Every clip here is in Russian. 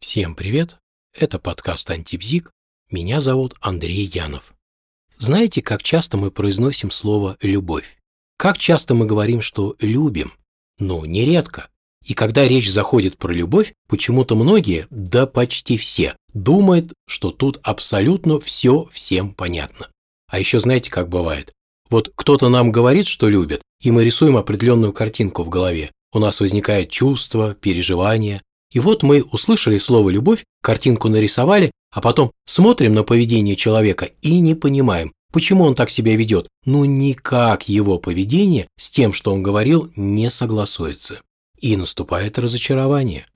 Всем привет! Это подкаст «Антибзик». Меня зовут Андрей Янов. Знаете, как часто мы произносим слово «любовь»? Как часто мы говорим, что любим? Ну, нередко. И когда речь заходит про любовь, почему-то многие, да почти все, думают, что тут абсолютно все всем понятно. А еще знаете, как бывает? Вот кто-то нам говорит, что любит, и мы рисуем определенную картинку в голове. У нас возникает чувство, переживание, и вот мы услышали слово «любовь», картинку нарисовали, а потом смотрим на поведение человека и не понимаем, почему он так себя ведет. Ну никак его поведение с тем, что он говорил, не согласуется. И наступает разочарование.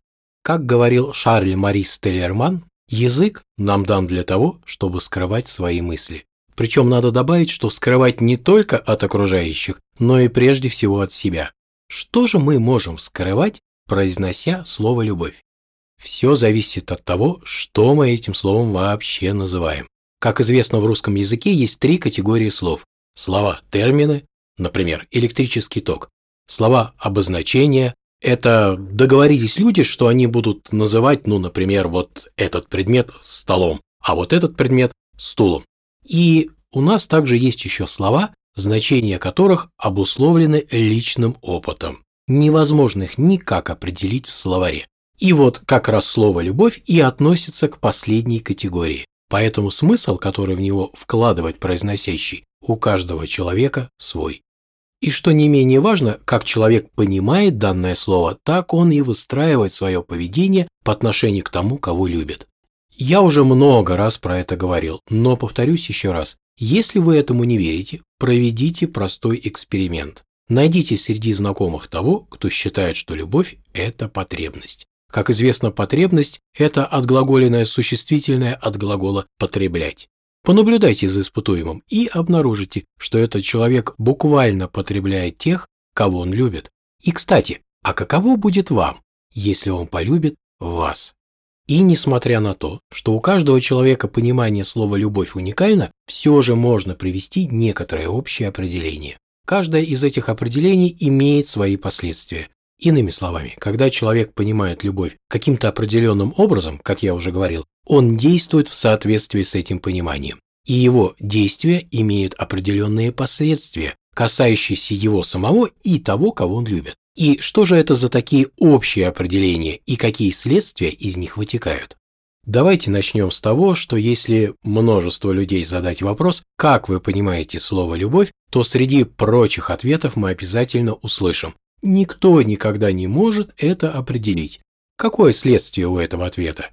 Как говорил Шарль Марис Теллерман, язык нам дан для того, чтобы скрывать свои мысли. Причем надо добавить, что скрывать не только от окружающих, но и прежде всего от себя. Что же мы можем скрывать, произнося слово «любовь». Все зависит от того, что мы этим словом вообще называем. Как известно, в русском языке есть три категории слов. Слова термины, например, электрический ток. Слова обозначения – это договорились люди, что они будут называть, ну, например, вот этот предмет столом, а вот этот предмет стулом. И у нас также есть еще слова, значения которых обусловлены личным опытом невозможно их никак определить в словаре. И вот как раз слово «любовь» и относится к последней категории. Поэтому смысл, который в него вкладывать произносящий, у каждого человека свой. И что не менее важно, как человек понимает данное слово, так он и выстраивает свое поведение по отношению к тому, кого любит. Я уже много раз про это говорил, но повторюсь еще раз. Если вы этому не верите, проведите простой эксперимент. Найдите среди знакомых того, кто считает, что любовь – это потребность. Как известно, потребность – это отглаголенное существительное от глагола «потреблять». Понаблюдайте за испытуемым и обнаружите, что этот человек буквально потребляет тех, кого он любит. И, кстати, а каково будет вам, если он полюбит вас? И несмотря на то, что у каждого человека понимание слова «любовь» уникально, все же можно привести некоторое общее определение. Каждое из этих определений имеет свои последствия. Иными словами, когда человек понимает любовь каким-то определенным образом, как я уже говорил, он действует в соответствии с этим пониманием. И его действия имеют определенные последствия, касающиеся его самого и того, кого он любит. И что же это за такие общие определения и какие следствия из них вытекают? Давайте начнем с того, что если множество людей задать вопрос, как вы понимаете слово «любовь», то среди прочих ответов мы обязательно услышим. Никто никогда не может это определить. Какое следствие у этого ответа?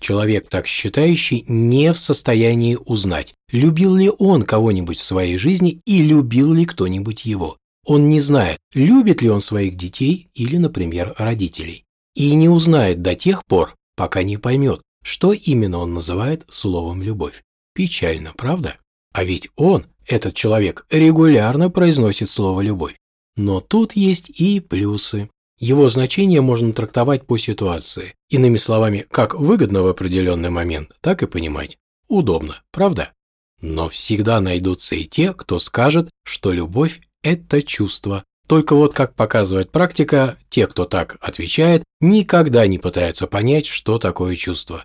Человек, так считающий, не в состоянии узнать, любил ли он кого-нибудь в своей жизни и любил ли кто-нибудь его. Он не знает, любит ли он своих детей или, например, родителей. И не узнает до тех пор, пока не поймет, что именно он называет словом «любовь». Печально, правда? А ведь он, этот человек, регулярно произносит слово «любовь». Но тут есть и плюсы. Его значение можно трактовать по ситуации. Иными словами, как выгодно в определенный момент, так и понимать. Удобно, правда? Но всегда найдутся и те, кто скажет, что любовь – это чувство, только вот, как показывает практика, те, кто так отвечает, никогда не пытаются понять, что такое чувство.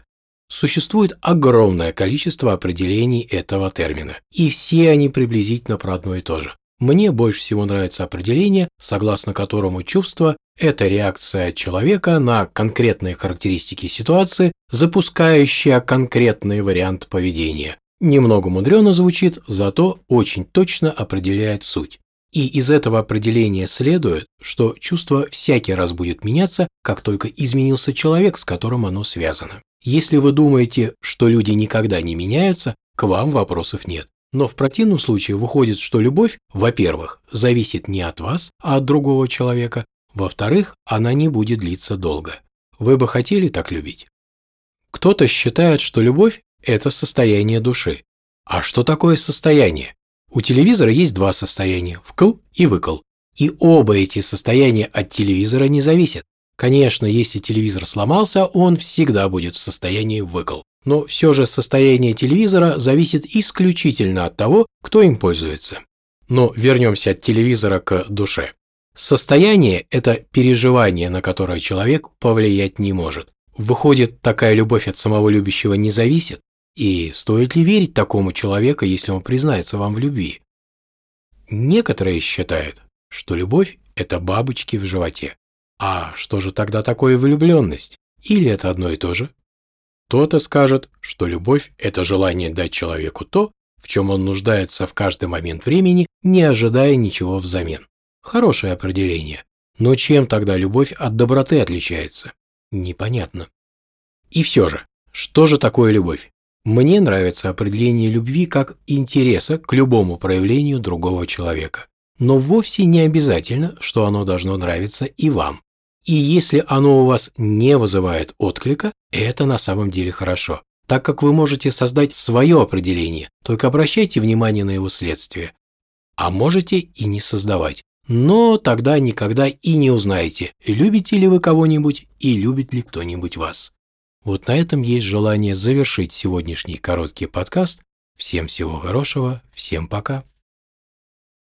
Существует огромное количество определений этого термина, и все они приблизительно про одно и то же. Мне больше всего нравится определение, согласно которому чувство – это реакция человека на конкретные характеристики ситуации, запускающая конкретный вариант поведения. Немного мудрено звучит, зато очень точно определяет суть. И из этого определения следует, что чувство всякий раз будет меняться, как только изменился человек, с которым оно связано. Если вы думаете, что люди никогда не меняются, к вам вопросов нет. Но в противном случае выходит, что любовь, во-первых, зависит не от вас, а от другого человека, во-вторых, она не будет длиться долго. Вы бы хотели так любить? Кто-то считает, что любовь – это состояние души. А что такое состояние? У телевизора есть два состояния – вкл и выкл. И оба эти состояния от телевизора не зависят. Конечно, если телевизор сломался, он всегда будет в состоянии выкл. Но все же состояние телевизора зависит исключительно от того, кто им пользуется. Но вернемся от телевизора к душе. Состояние – это переживание, на которое человек повлиять не может. Выходит, такая любовь от самого любящего не зависит? И стоит ли верить такому человеку, если он признается вам в любви? Некоторые считают, что любовь – это бабочки в животе. А что же тогда такое влюбленность? Или это одно и то же? Кто-то скажет, что любовь – это желание дать человеку то, в чем он нуждается в каждый момент времени, не ожидая ничего взамен. Хорошее определение. Но чем тогда любовь от доброты отличается? Непонятно. И все же, что же такое любовь? Мне нравится определение любви как интереса к любому проявлению другого человека. Но вовсе не обязательно, что оно должно нравиться и вам. И если оно у вас не вызывает отклика, это на самом деле хорошо, так как вы можете создать свое определение, только обращайте внимание на его следствие. А можете и не создавать, но тогда никогда и не узнаете, любите ли вы кого-нибудь и любит ли кто-нибудь вас. Вот на этом есть желание завершить сегодняшний короткий подкаст. Всем всего хорошего, всем пока.